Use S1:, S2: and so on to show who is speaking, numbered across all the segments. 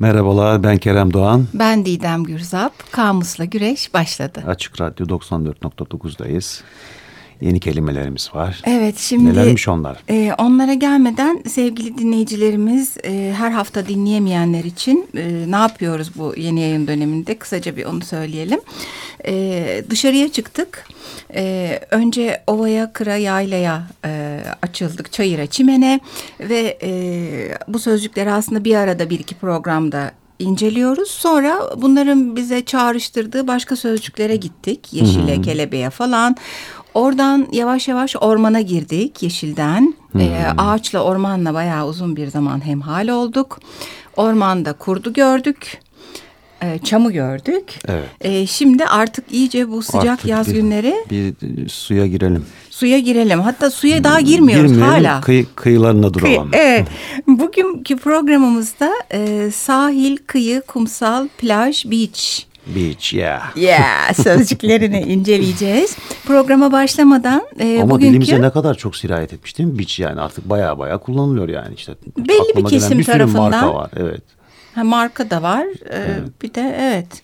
S1: Merhabalar ben Kerem Doğan.
S2: Ben Didem Gürzap. Kamusla Güreş başladı.
S1: Açık Radyo 94.9'dayız. Yeni kelimelerimiz var.
S2: Evet şimdi
S1: Nelermiş onlar?
S2: E, onlara gelmeden sevgili dinleyicilerimiz e, her hafta dinleyemeyenler için e, ne yapıyoruz bu yeni yayın döneminde kısaca bir onu söyleyelim. E, dışarıya çıktık. E, önce ovaya, kıra, yaylaya e, açıldık, çayıra, çimene ve e, bu sözcükleri aslında bir arada bir iki programda inceliyoruz. Sonra bunların bize çağrıştırdığı başka sözcüklere gittik. Yeşile, kelebeğe falan. Oradan yavaş yavaş ormana girdik yeşilden. Ee, ağaçla ormanla bayağı uzun bir zaman hemhal olduk. Ormanda kurdu gördük. Ee, çamı gördük.
S1: Evet.
S2: Ee, şimdi artık iyice bu sıcak
S1: Artık
S2: yaz
S1: bir-
S2: günleri
S1: Bir suya girelim.
S2: suya girelim. Hatta suya daha girmiyoruz
S1: Girmeyelim,
S2: hala.
S1: kıyı- kıyılarında
S2: Kıyı-
S1: duralım.
S2: Evet. Bugünkü programımızda e, sahil, kıyı, kumsal, plaj, beach
S1: Beach, yeah.
S2: Yeah, sözcüklerini inceleyeceğiz. Programa başlamadan e,
S1: Ama
S2: bugünkü
S1: dilimize ne kadar çok sirayet etmiş değil mi? Beach yani artık baya baya kullanılıyor yani işte.
S2: Belli bir
S1: Aklıma
S2: kesim
S1: bir
S2: tarafından.
S1: marka var. Evet.
S2: ha, marka da var. E, Bir de evet.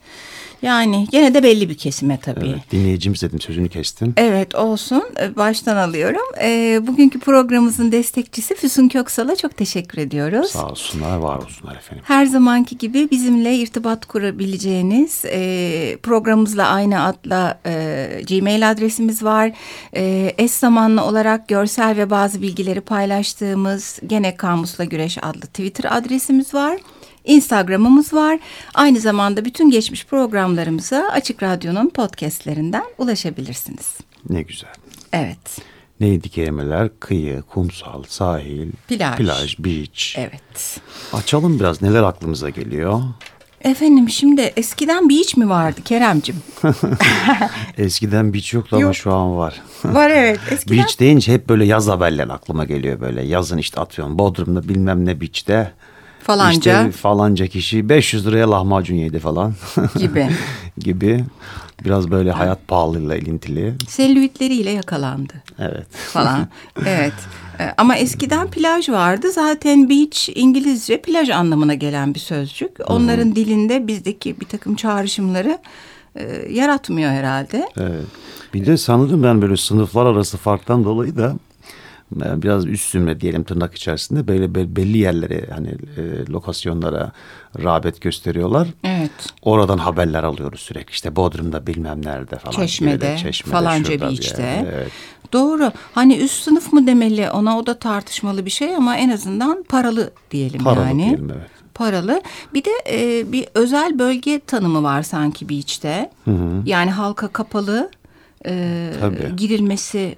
S2: Yani gene de belli bir kesime tabii.
S1: evet. Dinleyicimiz dedim sözünü kestim.
S2: Evet olsun E, baştan alıyorum. E, bugünkü programımızın destekçisi Füsun Köksal'a çok teşekkür ediyoruz.
S1: Sağ olsunlar, var olsunlar efendim.
S2: Her zamanki gibi bizimle irtibat kurabileceğiniz e, programımızla aynı adla e, Gmail adresimiz var. E, eş zamanlı olarak görsel ve bazı bilgileri paylaştığımız gene Kamusla Güreş adlı Twitter adresimiz var. Instagram'ımız var. Aynı zamanda bütün geçmiş programlarımıza Açık Radyo'nun podcastlerinden ulaşabilirsiniz.
S1: Ne güzel.
S2: Evet.
S1: Neydi kelimeler? Kıyı, kumsal, sahil,
S2: Plaj.
S1: plaj beach.
S2: Evet.
S1: Açalım biraz neler aklımıza geliyor.
S2: Efendim şimdi eskiden iş mi vardı Keremcim?
S1: Eskiden beach yoktu ama
S2: Yok.
S1: şu an var.
S2: Var evet. Eskiden
S1: Beach deyince hep böyle yaz haberler aklıma geliyor böyle. Yazın işte atıyorum Bodrum'da bilmem ne beach'te.
S2: Falanca
S1: İşte falanca kişi 500 liraya lahmacun yedi falan.
S2: gibi.
S1: gibi. Biraz böyle hayat pahalılığıyla ilintili.
S2: Selülitleriyle yakalandı
S1: Evet.
S2: falan. evet. Ee, Ama eskiden plaj vardı. Zaten beach İngilizce plaj anlamına gelen bir sözcük. Onların dilinde bizdeki bir takım çağrışımları e, yaratmıyor herhalde.
S1: Evet. Bir de sanırım ben böyle sınıflar arası farktan dolayı da e, biraz üst zümre diyelim tırnak içerisinde böyle be- belli yerlere hani e, lokasyonlara rağbet gösteriyorlar.
S2: Evet.
S1: Oradan haberler alıyoruz sürekli işte Bodrum'da bilmem nerede falan. gibi de,
S2: Çeşme'de,
S1: Çeşme'de,
S2: falanca
S1: bir yerde, Evet.
S2: Doğru. Hani üst sınıf mı demeli ona o da tartışmalı bir şey ama en azından paralı diyelim
S1: Paralı
S2: yani.
S1: diyelim evet.
S2: paralı. Bir de e, bir özel bölge tanımı var sanki beach'te. Yani halka kapalı e,
S1: Tabii.
S2: girilmesi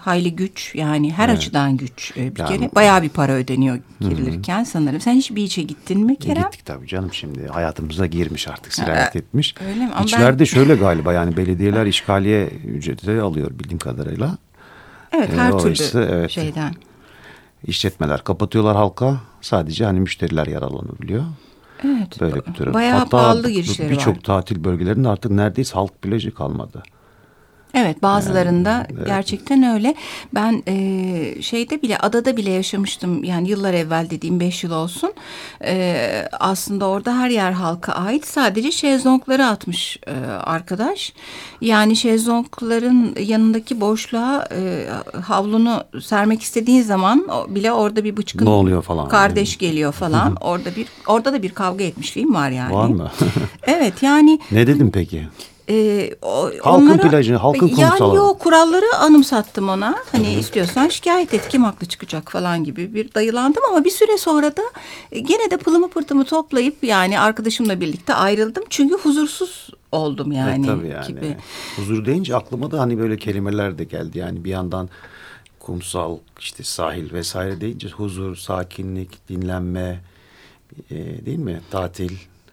S2: hayli güç yani her açıdan güç e, bir
S1: Yani-
S2: kere. Bayağı bir para ödeniyor girilirken sanırım. Sen hiç beach'e gittin mi
S1: E,
S2: Kerem?
S1: Gittik tabii canım şimdi hayatımıza girmiş artık sirayet etmiş.
S2: öyle mi? Ama
S1: İçlerde şöyle galiba yani belediyeler işgaliye ücreti alıyor bildiğim kadarıyla.
S2: Evet
S1: E,
S2: her
S1: o
S2: türlü
S1: işte, evet.
S2: şeyden.
S1: İşletmeler kapatıyorlar halka sadece hani müşteriler yararlanabiliyor.
S2: Evet.
S1: Böyle bir durum.
S2: Bayağı
S1: Hatta
S2: pahalı girişleri var.
S1: Birçok tatil bölgelerinde artık neredeyse halk plajı kalmadı.
S2: Evet bazılarında gerçekten öyle. Ben e, şeyde bile adada bile yaşamıştım yani yıllar evvel dediğim beş yıl olsun. E, aslında orada her yer halka ait sadece şezlongları atmış e, arkadaş. Yani şezlongların yanındaki boşluğa e, havlunu sermek istediğin zaman bile orada bir bıçkın
S1: Ne oluyor falan.
S2: kardeş geliyor falan. orada bir orada da bir kavga etmişliğim var yani.
S1: Var mı?
S2: Evet yani
S1: ne dedim peki?
S2: Ee, o,
S1: Halkın plajı, halkın
S2: Yani
S1: kumsalı.
S2: yok kuralları anımsattım ona. Hani istiyorsan şikayet et kim haklı çıkacak falan gibi bir dayılandım ama bir süre sonra da e, gene de pılımı pırtımı toplayıp yani arkadaşımla birlikte ayrıldım. Çünkü huzursuz oldum yani,
S1: E, tabii yani.
S2: gibi.
S1: Huzur deyince aklıma da hani böyle kelimeler de geldi. Yani bir yandan kumsal, işte sahil vesaire deyince huzur, sakinlik, dinlenme e, değil mi? Tatil.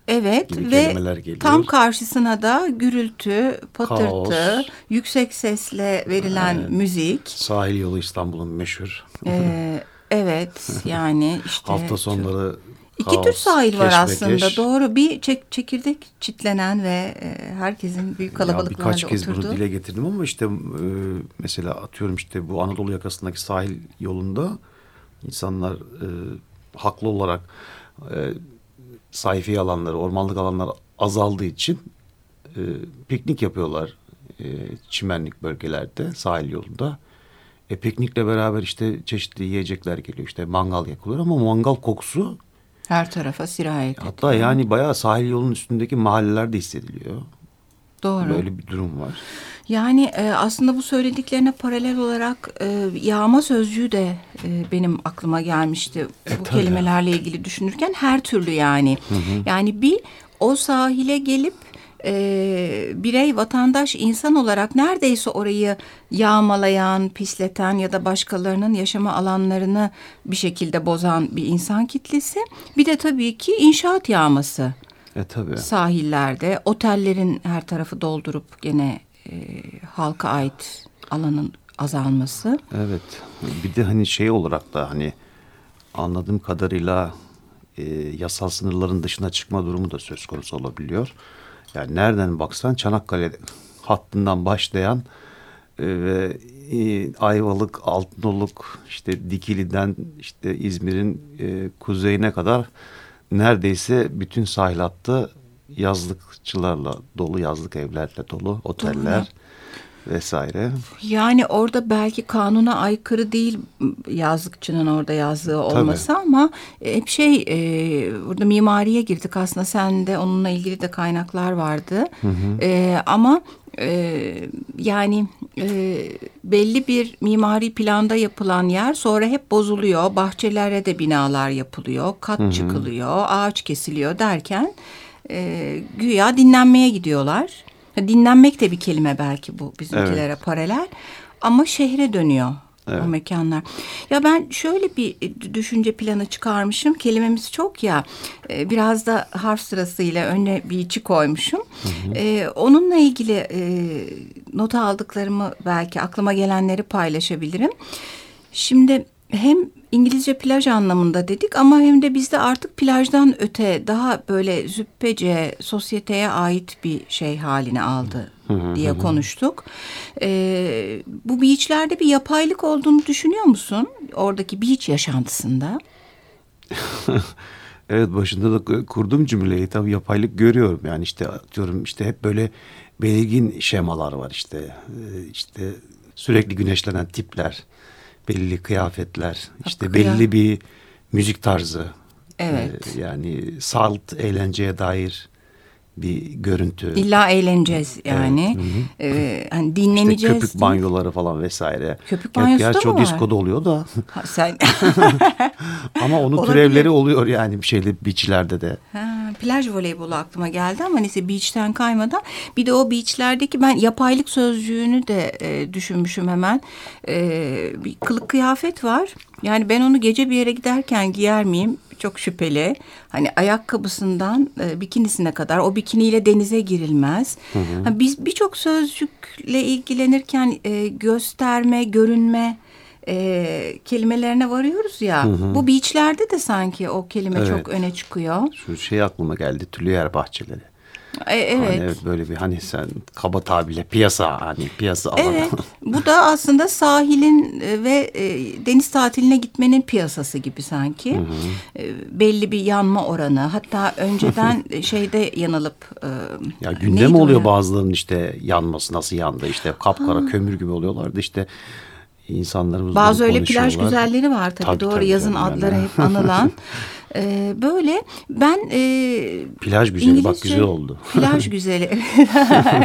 S2: Evet
S1: gibi
S2: ve
S1: kelimeler geliyor.
S2: tam karşısına da gürültü, patırtı,
S1: Kaos.
S2: yüksek sesle verilen müzik.
S1: Sahil yolu İstanbul'un meşhur.
S2: Ee, evet yani işte.
S1: Hafta sonları
S2: İki
S1: kaos,
S2: tür sahil var aslında doğru. Bir çek, çekirdek çitlenen ve e, herkesin büyük kalabalıklarla
S1: birkaç kez
S2: oturduğu.
S1: bunu dile getirdim ama işte e, mesela atıyorum işte bu Anadolu yakasındaki sahil yolunda insanlar e, haklı olarak e, sayfi alanları, ormanlık alanlar azaldığı için e, piknik yapıyorlar e, çimenlik bölgelerde, sahil yolunda. E, piknikle beraber işte çeşitli yiyecekler geliyor. İşte mangal yakılıyor ama mangal kokusu
S2: her tarafa sirayet ediyor.
S1: Hatta yani bayağı sahil yolunun üstündeki mahallelerde hissediliyor.
S2: Doğru.
S1: Böyle bir durum var.
S2: Yani e, aslında bu söylediklerine paralel olarak e, yağma sözcüğü de e, benim aklıma gelmişti. E, bu tabii. kelimelerle ilgili düşünürken her türlü yani. Hı hı. Yani bir o sahile gelip e, birey, vatandaş, insan olarak neredeyse orayı yağmalayan, pisleten ya da başkalarının yaşama alanlarını bir şekilde bozan bir insan kitlesi. Bir de tabii ki inşaat yağması.
S1: E tabii.
S2: Sahillerde, otellerin her tarafı doldurup gene e, halka ait alanın azalması.
S1: Evet. Bir de hani şey olarak da hani anladığım kadarıyla e, yasal sınırların dışına çıkma durumu da söz konusu olabiliyor. Yani nereden baksan Çanakkale hattından başlayan e, ve e, Ayvalık, Altınoluk, işte Dikili'den işte İzmir'in e, kuzeyine kadar neredeyse bütün sahil hattı yazlıkçılarla dolu, yazlık evlerle dolu, oteller. Doğru vesaire.
S2: Yani orada belki kanuna aykırı değil yazlıkçının orada yazdığı olması Tabii. ama hep şey e, burada mimariye girdik aslında sen de onunla ilgili de kaynaklar vardı. Hı hı. E, ama e, yani e, belli bir mimari planda yapılan yer sonra hep bozuluyor. Bahçelere de binalar yapılıyor, kat hı hı. çıkılıyor, ağaç kesiliyor derken e, güya dinlenmeye gidiyorlar. Dinlenmek de bir kelime belki bu bizimkilere evet. paralel. Ama şehre dönüyor evet. o mekanlar. Ya ben şöyle bir düşünce planı çıkarmışım. Kelimemiz çok ya. E, biraz da harf sırasıyla önüne bir içi koymuşum. Hı hı. Ee, onunla ilgili e, nota aldıklarımı belki aklıma gelenleri paylaşabilirim. Şimdi hem İngilizce plaj anlamında dedik ama hem de bizde artık plajdan öte daha böyle züppece sosyeteye ait bir şey haline aldı diye konuştuk. Ee, bu beachlerde bir yapaylık olduğunu düşünüyor musun? Oradaki beach yaşantısında.
S1: evet başında da kurdum cümleyi tabii yapaylık görüyorum. Yani işte diyorum işte hep böyle belirgin şemalar var işte. Ee, işte sürekli güneşlenen tipler belli kıyafetler, işte Hakkı belli ya. bir müzik tarzı. Evet. Ee, yani salt eğlenceye dair bir görüntü.
S2: İlla eğleneceğiz yani. Evet. Ee, hani dinleneceğiz.
S1: İşte köpük banyoları falan vesaire.
S2: Köpük banyosu Gerçi da mı
S1: var? Gerçi o diskoda oluyor da.
S2: Ha, sen...
S1: ama onun Olabilir. türevleri oluyor yani bir şeyde beachlerde de.
S2: Ha, plaj voleybolu aklıma geldi ama neyse beach'ten kaymadan. Bir de o beachlerdeki ben yapaylık sözcüğünü de e, düşünmüşüm hemen. E, bir kılık kıyafet var. Yani ben onu gece bir yere giderken giyer miyim? Çok şüpheli. Hani ayakkabısından e, bikinisine kadar o bikiniyle denize girilmez. Hı hı. Ha, biz birçok sözcükle ilgilenirken e, gösterme, görünme e, kelimelerine varıyoruz ya. Hı hı. Bu beachlerde de sanki o kelime evet. çok öne çıkıyor.
S1: Şu şey aklıma geldi. Tülüyer bahçeleri.
S2: E, evet. Hani
S1: evet böyle bir hani sen kaba tabirle piyasa hani piyasa alanı.
S2: Evet. Bu da aslında sahilin e, ve e, deniz tatiline gitmenin piyasası gibi sanki. Hı hı. E, belli bir yanma oranı. Hatta önceden şeyde yanılıp
S1: e, Ya günde mi oluyor bazılarının işte yanması nasıl yandı işte kapkara ha. kömür gibi oluyorlardı işte insanlarımız
S2: Bazı öyle plaj güzelleri var tabii, tabii doğru tabii, yazın yani. adları hep anılan. Ee, böyle ben e,
S1: plaj güzeli İngilizce, bak güzel oldu.
S2: Plaj güzeli.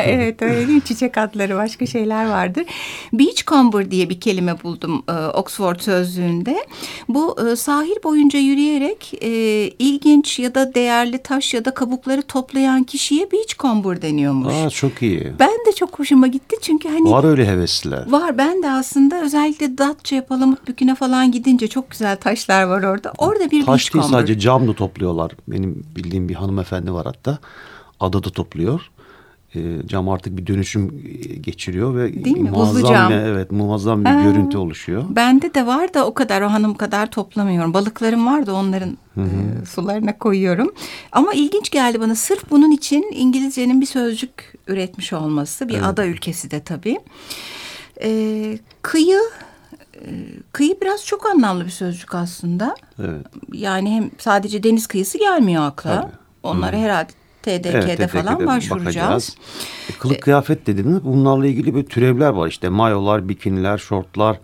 S2: evet öyle değil Çiçek adları başka şeyler vardır. Beachcomber diye bir kelime buldum e, Oxford sözlüğünde. Bu e, sahil boyunca yürüyerek e, ilginç ya da değerli taş ya da kabukları toplayan kişiye beachcomber deniyormuş.
S1: Aa çok iyi.
S2: Ben de çok hoşuma gitti çünkü hani.
S1: Var öyle hevesliler.
S2: Var ben de aslında özellikle Datça, Palamutbükü'ne falan gidince çok güzel taşlar var orada. Orada bir Taş beachcomber
S1: sadece cam da topluyorlar. Benim bildiğim bir hanımefendi var hatta. Adada topluyor. E, cam artık bir dönüşüm e, geçiriyor ve
S2: Değil mi? muazzam cam.
S1: bir, evet muazzam bir ha, görüntü oluşuyor.
S2: Bende de var da o kadar o hanım kadar toplamıyorum. Balıklarım var da onların Hı -hı. E, sularına koyuyorum. Ama ilginç geldi bana sırf bunun için İngilizcenin bir sözcük üretmiş olması. Bir evet. ada ülkesi de tabii. E, kıyı kıyı biraz çok anlamlı bir sözcük aslında.
S1: Evet.
S2: Yani hem sadece deniz kıyısı gelmiyor akla.
S1: Tabii.
S2: Onlara herhalde TDK'de
S1: Evet,
S2: falan
S1: TDK'de
S2: başvuracağız.
S1: bakacağız. E, kılık kıyafet dediğiniz bunlarla ilgili bir türevler var. İşte mayolar, bikiniler, şortlar.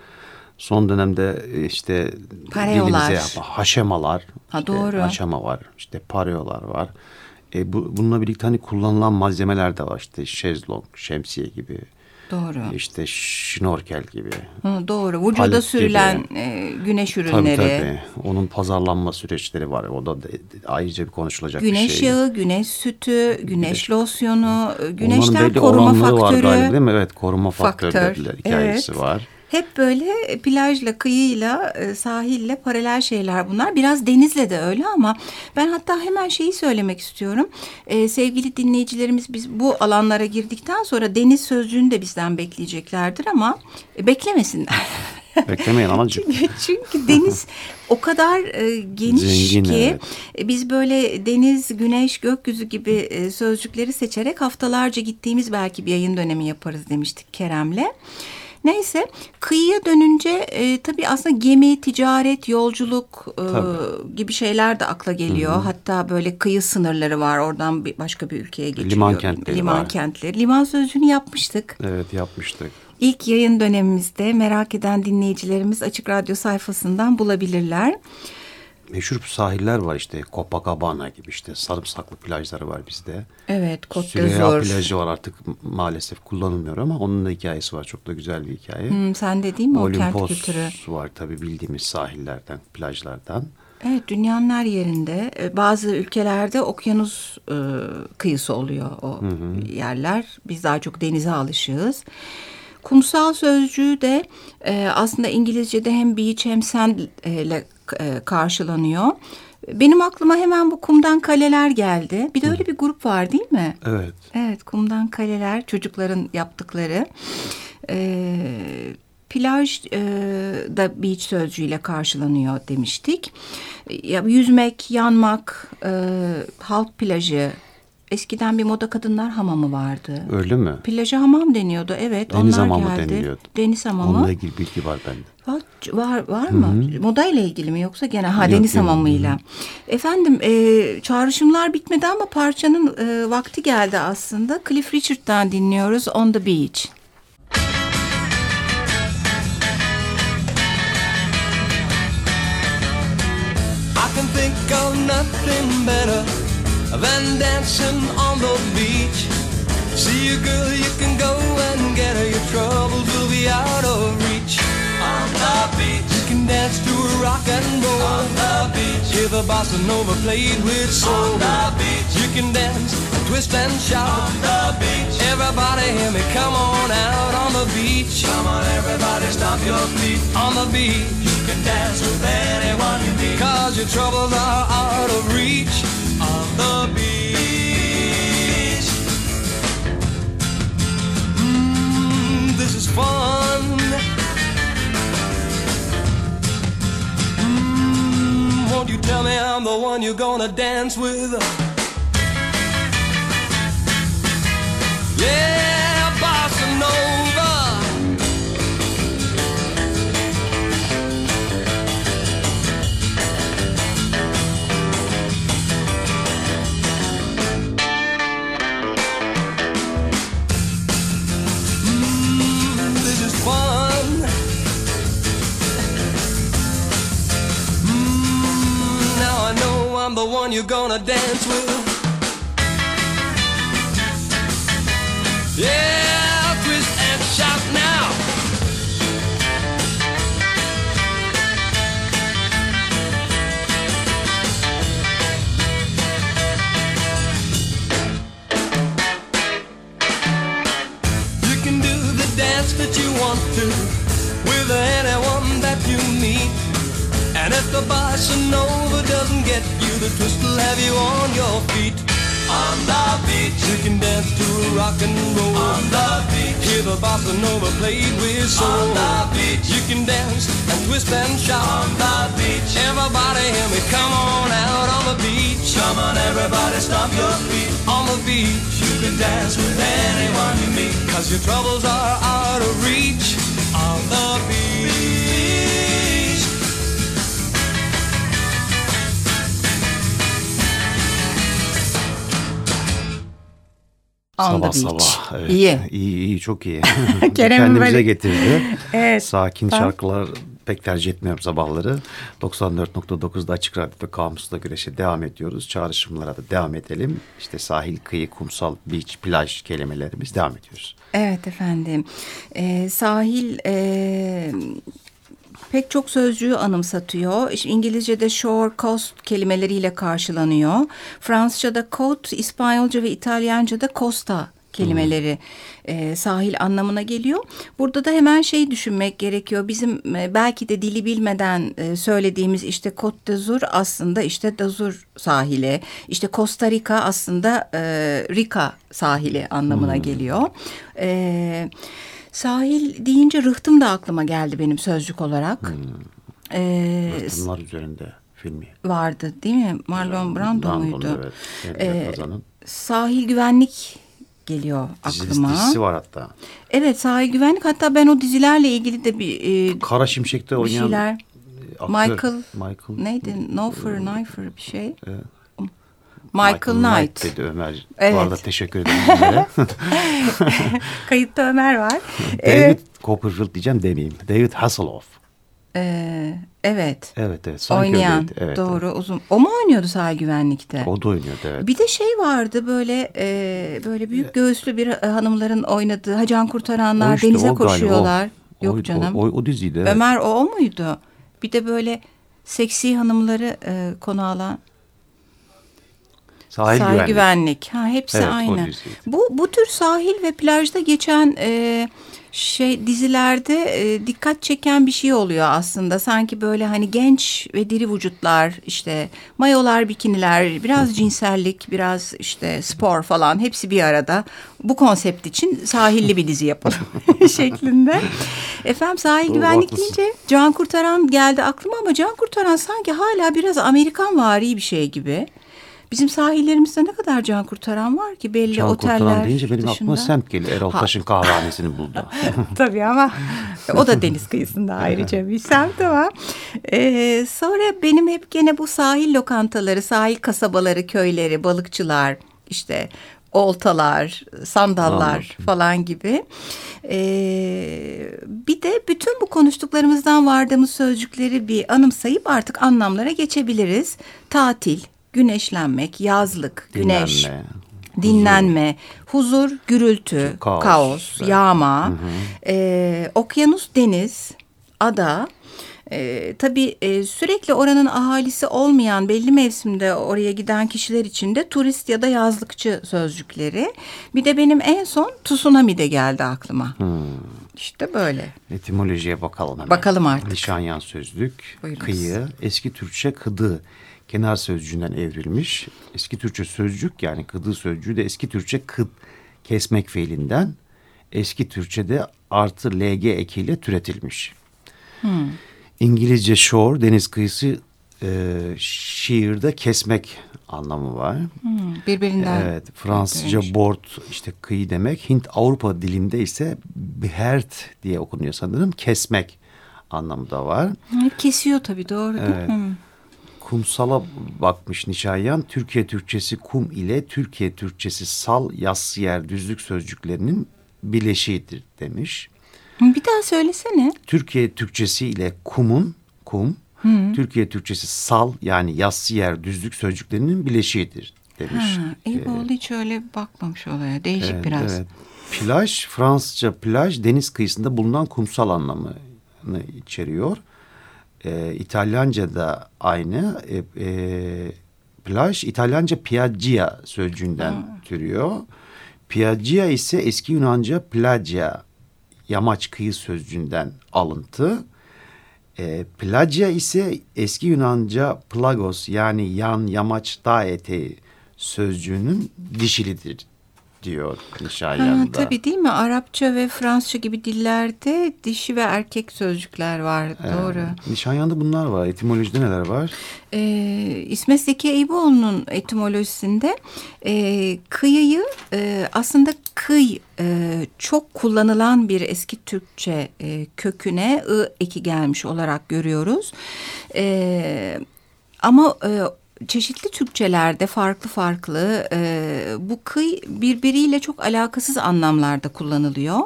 S1: Son dönemde e, işte
S2: Pareolar.
S1: dilimize haşemalar.
S2: Ha,
S1: işte
S2: doğru.
S1: Haşema var. işte pareolar var. E, bu, bununla birlikte hani kullanılan malzemeler de var. İşte şezlong, şemsiye gibi.
S2: Doğru.
S1: işte şnorkel gibi.
S2: Hı, doğru. Vücuda
S1: Palet
S2: sürülen
S1: gibi.
S2: e, güneş
S1: Tabii
S2: ürünleri.
S1: tabii. Onun pazarlanma süreçleri var. O da de- de- ayrıca bir konuşulacak
S2: Güneş
S1: bir şey.
S2: yağı, güneş sütü, güneş losyonu, e,
S1: Onların
S2: güneşten koruma faktörü.
S1: var galiba değil mi? Evet koruma
S2: Faktör,
S1: faktörleri hikayesi
S2: evet.
S1: var.
S2: Hep böyle plajla, kıyıyla, e, sahille paralel şeyler bunlar. Biraz denizle de öyle ama ben hatta hemen şeyi söylemek istiyorum. E, sevgili dinleyicilerimiz biz bu alanlara girdikten sonra deniz sözcüğünü de bizden bekleyeceklerdir ama e, beklemesinler.
S1: Beklemeyin anacığım.
S2: Çünkü deniz o kadar e, geniş
S1: Zengin,
S2: ki
S1: evet.
S2: e, biz böyle deniz, güneş, gökyüzü gibi e, sözcükleri seçerek haftalarca gittiğimiz belki bir yayın dönemi yaparız demiştik Kerem'le. Neyse kıyıya dönünce e, tabii aslında gemi, ticaret, yolculuk e,
S1: Tabii.
S2: gibi şeyler de akla geliyor. Hatta böyle kıyı sınırları var oradan bir başka bir ülkeye geçiliyor.
S1: Liman kentleri
S2: Liman
S1: var.
S2: kentleri. Liman sözcüğünü yapmıştık.
S1: Evet yapmıştık.
S2: İlk yayın dönemimizde merak eden dinleyicilerimiz Açık Radyo sayfasından bulabilirler.
S1: Meşhur sahiller var işte Copacabana gibi işte sarımsaklı plajları var bizde.
S2: Evet, Côte
S1: Süreyya plajı var artık maalesef kullanılmıyor ama onun da hikayesi var. Çok da güzel bir hikaye.
S2: Hmm, sen de değil mi o kent
S1: Olimpos
S2: kültürü?
S1: var tabii bildiğimiz sahillerden, plajlardan.
S2: Evet, dünyanın her yerinde e, bazı ülkelerde okyanus e, kıyısı oluyor o yerler. Biz daha çok denize alışığız. Kumsal sözcüğü de e, aslında İngilizce'de hem beach hem sand ile e, karşılanıyor. Benim aklıma hemen bu kumdan kaleler geldi. Bir de öyle bir grup var değil mi?
S1: Evet.
S2: Evet, kumdan kaleler çocukların yaptıkları. Ee, plaj e, da beach sözcüğüyle karşılanıyor demiştik. Ya, yüzmek, yanmak, e, halk plajı. Eskiden bir moda kadınlar hamamı vardı.
S1: Öyle mi?
S2: Plaja hamam deniyordu evet.
S1: Deniz
S2: onlar
S1: hamamı
S2: geldi.
S1: deniliyordu.
S2: Deniz hamamı.
S1: Onunla ilgili bilgi var bende.
S2: Var, var, var mı? Moda ile ilgili mi yoksa gene ha
S1: Yok,
S2: deniz hamamıyla. Efendim e, çağrışımlar bitmedi ama parçanın e, vakti geldi aslında. Cliff Richard'dan dinliyoruz On the Beach.
S3: Than dancing on the beach. See a girl, you can go and get her. Your troubles will be out of reach. On the beach, you can dance to a rock and roll. On the beach, hear the bossa nova played with soul. On the beach, you can dance, twist and shout. On the beach, everybody hear me, come on out on the beach. Come on, everybody, stomp your feet on the beach. You can dance with anyone you meet. Cause your troubles are out of reach the beach. Mmm, this is fun. Mmm, won't you tell me I'm the one you're gonna dance with? Yeah, the one you're gonna dance with. Have you on your feet. On the beach, you can dance to rock and roll. On the beach, hear the bossa nova played with soul. On the beach, you can dance and twist and shout. On the beach, everybody hear me, come on out on the beach. Come on, everybody, stomp your feet. On the beach, you can dance with anyone you meet. Cause your troubles are out of reach. On the beach.
S1: Sabah sabah. Evet.
S2: İyi.
S1: İyi iyi çok iyi. Kendimize
S2: böyle-
S1: getirdi.
S2: Evet,
S1: Sakin
S2: ben-
S1: şarkılar pek tercih etmiyorum sabahları. 94.9'da Açık Radyo'da Kamus'ta Güreş'e devam ediyoruz. Çağrışımlara da devam edelim. İşte sahil, kıyı, kumsal, beach, plaj kelimelerimiz devam ediyoruz.
S2: Evet efendim. Ee, sahil e, pek çok sözcüğü anımsatıyor. İngilizce'de shore, coast kelimeleriyle karşılanıyor. Fransızca'da côte, İspanyolca ve İtalyanca'da costa kelimeleri e, sahil anlamına geliyor. Burada da hemen şey düşünmek gerekiyor. Bizim e, belki de dili bilmeden e, söylediğimiz işte Côte d'Azur aslında işte d'Azur sahili. İşte Costa Rica aslında e, Rica sahili anlamına geliyor. E, sahil deyince rıhtım da aklıma geldi benim sözcük olarak. E,
S1: Bunlar üzerinde filmi.
S2: vardı değil mi? Marlon Brando
S1: Brandon,
S2: muydu?
S1: Evet.
S2: Ee. Sahil güvenlik geliyor
S1: Dizisi,
S2: aklıma.
S1: dizisi var hatta.
S2: Evet sahil güvenlik hatta ben o dizilerle ilgili de bir, e,
S1: Kara Şimşek'te oynayan
S2: şeyler.
S1: aktör,
S2: Michael,
S1: Michael
S2: neydi? Nofer, Knifer bir şey.
S1: Evet.
S2: Michael, Knight.
S1: dedi Ömer.
S2: Evet.
S1: Bu arada teşekkür ederim Ömer'e.
S2: Kayıtta Ömer var.
S1: David
S2: Evet.
S1: Copperfield diyeceğim demeyeyim. David Hasselhoff.
S2: Ee, evet.
S1: Evet evet. Sanki
S2: Oynayan.
S1: öyleydi. Evet,
S2: doğru uzun. O mu oynuyordu sahil güvenlikte?
S1: evet. O da oynuyordu evet.
S2: Bir de şey vardı böyle e, böyle büyük göğüslü bir e, hanımların oynadığı Hacan Kurtaranlar
S1: O işte,
S2: denize
S1: o galiba,
S2: koşuyorlar.
S1: o.
S2: Yok
S1: O-
S2: canım.
S1: O, o, o diziydi. evet.
S2: Ömer o, o muydu? Bir de böyle seksi hanımları e, konu alan
S1: Sahil,
S2: sahil
S1: güvenlik.
S2: güvenlik. Ha hepsi
S1: Evet,
S2: aynı. Bu bu tür sahil ve plajda geçen e, şey dizilerde e, dikkat çeken bir şey oluyor aslında. Sanki böyle hani genç ve diri vücutlar işte mayolar, bikiniler, biraz cinsellik, biraz işte spor falan hepsi bir arada. Bu konsept için sahilli bir dizi yapalım şeklinde. Efendim sahil
S1: Doğru,
S2: güvenlik
S1: haklısın.
S2: deyince Can Kurtaran geldi aklıma ama Can Kurtaran sanki hala biraz Amerikan vari bir şey gibi. Bizim sahillerimizde ne kadar can kurtaran var ki belli
S1: Can
S2: oteller
S1: Kurtaran deyince benim
S2: dışında.
S1: aklıma semt geliyor. Erol. Taş'ın kahvehanesini buldu.
S2: Tabii ama o da deniz kıyısında ayrıca bir semt ama. Ee, sonra benim hep gene bu sahil lokantaları, sahil kasabaları, köyleri, balıkçılar, işte oltalar, sandallar
S1: Anladım.
S2: falan gibi. Ee, bir de bütün bu konuştuklarımızdan vardığımız sözcükleri bir anımsayıp artık anlamlara geçebiliriz. Tatil, güneşlenmek, yazlık, güneş,
S1: Dinlenme,
S2: dinlenme, huzur, gürültü,
S1: Kaos,
S2: kaos,
S1: evet.
S2: yağma, e, okyanus, deniz, ada. E, tabii e, sürekli oranın ahalisi olmayan belli mevsimde oraya giden kişiler için de turist ya da yazlıkçı sözcükleri. Bir de benim en son tsunami de geldi aklıma. İşte böyle.
S1: Etimolojiye bakalım hemen.
S2: Bakalım artık.
S1: Nişanyan sözlük,
S2: Buyurunuz.
S1: kıyı, eski Türkçe kıdı, kenar sözcüğünden evrilmiş. Eski Türkçe sözcük yani kıdı sözcüğü de eski Türkçe kıd, kesmek fiilinden. Eski Türkçe'de artı lg ekiyle türetilmiş.
S2: Hmm.
S1: İngilizce shore, deniz kıyısı, e, şiirde kesmek anlamı var.
S2: Hmm, birbirinden.
S1: Evet, Fransızca
S2: ötürüymüş.
S1: board işte kıyı demek. Hint Avrupa dilinde ise behert diye okunuyor sanırım. Kesmek anlamı da var.
S2: Kesiyor tabii doğru değil
S1: Evet.
S2: mi?
S1: Kumsala bakmış Nişanyan. Türkiye Türkçesi kum ile Türkiye Türkçesi sal, yassı yer, düzlük sözcüklerinin bileşiğidir demiş.
S2: Hı, Bir daha söylesene.
S1: Türkiye Türkçesi ile kumun, kum, Türkiye Türkçesi sal yani yassı yer, düzlük sözcüklerinin bileşiğidir demiş.
S2: Ha, iyi oldu hiç öyle bakmamış olaya. Değişik
S1: Evet,
S2: biraz.
S1: evet. Plaj, Fransızca plaj deniz kıyısında bulunan kumsal anlamını içeriyor. Ee, İtalyanca da aynı. Ee, e, plaj İtalyanca piaggia sözcüğünden türüyor. Piaggia ise eski Yunanca plagia, yamaç kıyı sözcüğünden alıntı. E, plagia ise eski Yunanca plagos yani yan, yamaç, dağ eteği sözcüğünün dişilidir diyor
S2: Ha,
S1: Nişanyan'da.
S2: tabii değil mi? Arapça ve Fransızca gibi dillerde dişi ve erkek sözcükler var. Doğru.
S1: Nişanyan'da bunlar var. Etimolojide neler var?
S2: Ee, İsmet Zeki Eyüboğlu'nun etimolojisinde e, kıyıyı e, aslında kıy e, çok kullanılan bir eski Türkçe e, köküne ı eki gelmiş olarak görüyoruz. E, ama e, çeşitli Türkçelerde farklı farklı e, bu kıy birbiriyle çok alakasız anlamlarda kullanılıyor.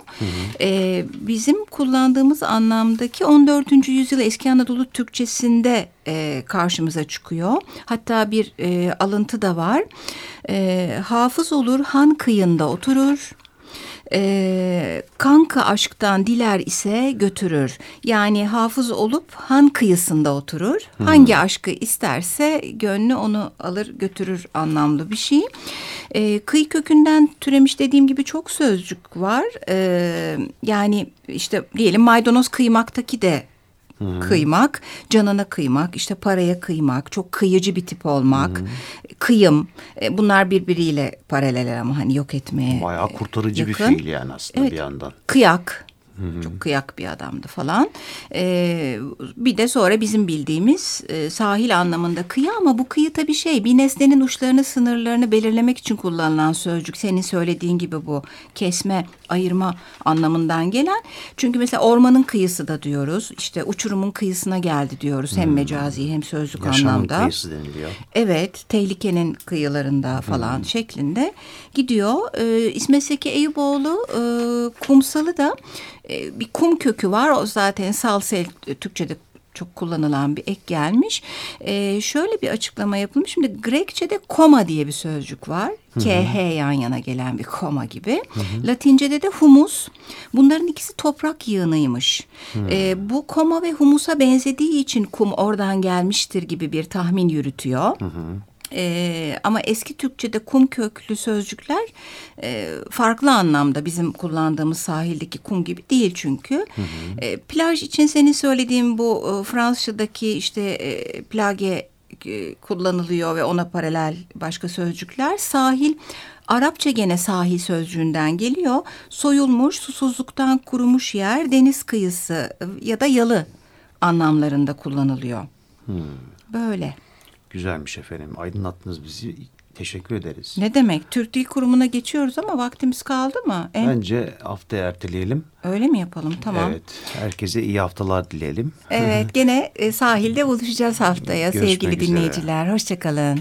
S2: E, bizim kullandığımız anlamdaki 14. yüzyıl eski Anadolu Türkçesinde e, karşımıza çıkıyor. Hatta bir e, alıntı da var. E, hafız olur han kıyında oturur. E, kanka aşktan diler ise götürür. Yani hafız olup han kıyısında oturur. Hangi aşkı isterse gönlü onu alır götürür anlamlı bir şey. E, kıyı kökünden türemiş dediğim gibi çok sözcük var. E, yani işte diyelim maydanoz kıymaktaki de kıymak, canına kıymak, işte paraya kıymak, çok kıyıcı bir tip olmak, kıyım. E, bunlar birbiriyle paralel ama hani yok etmeye
S1: Bayağı kurtarıcı
S2: yakın.
S1: bir fiil yani aslında
S2: Evet.
S1: bir yandan.
S2: Kıyak. Çok kıyak bir adamdı falan. Ee, bir de sonra bizim bildiğimiz e, sahil anlamında kıyı ama bu kıyı tabii şey bir nesnenin uçlarını sınırlarını belirlemek için kullanılan sözcük. Senin söylediğin gibi bu kesme ayırma anlamından gelen. Çünkü mesela ormanın kıyısı da diyoruz. İşte uçurumun kıyısına geldi diyoruz. Hem mecazi hem sözlük
S1: Yaşamın
S2: anlamda.
S1: kıyısı deniliyor.
S2: Evet, tehlikenin kıyılarında falan şeklinde gidiyor. Ee, İsmet Seki Eyüboğlu e, kumsalı da e, bir kum kökü var. O zaten salsel e, Türkçe'de çok kullanılan bir ek gelmiş. Ee, şöyle bir açıklama yapılmış. Şimdi Grekçe'de koma diye bir sözcük var. KH yan yana gelen bir koma gibi. Latince'de de humus. Bunların ikisi toprak yığınıymış. Ee, bu koma ve humusa benzediği için kum oradan gelmiştir gibi bir tahmin yürütüyor. Ee, ama eski Türkçe'de kum köklü sözcükler e, farklı anlamda bizim kullandığımız sahildeki kum gibi değil çünkü. E, plaj için senin söylediğin bu e, Fransızca'daki işte e, plage e, kullanılıyor ve ona paralel başka sözcükler. Sahil Arapça gene sahil sözcüğünden geliyor. Soyulmuş, susuzluktan kurumuş yer, deniz kıyısı e, ya da yalı anlamlarında kullanılıyor. Böyle.
S1: Güzelmiş efendim. Aydınlattınız bizi. Teşekkür ederiz.
S2: Ne demek? Türk Dil Kurumu'na geçiyoruz ama vaktimiz kaldı mı? En,
S1: Bence haftaya erteleyelim.
S2: Öyle mi yapalım? Tamam.
S1: Evet. Herkese iyi haftalar dileyelim.
S2: Evet, gene e, sahilde buluşacağız haftaya
S1: Görüşmek
S2: sevgili
S1: üzere.
S2: dinleyiciler. Hoşçakalın.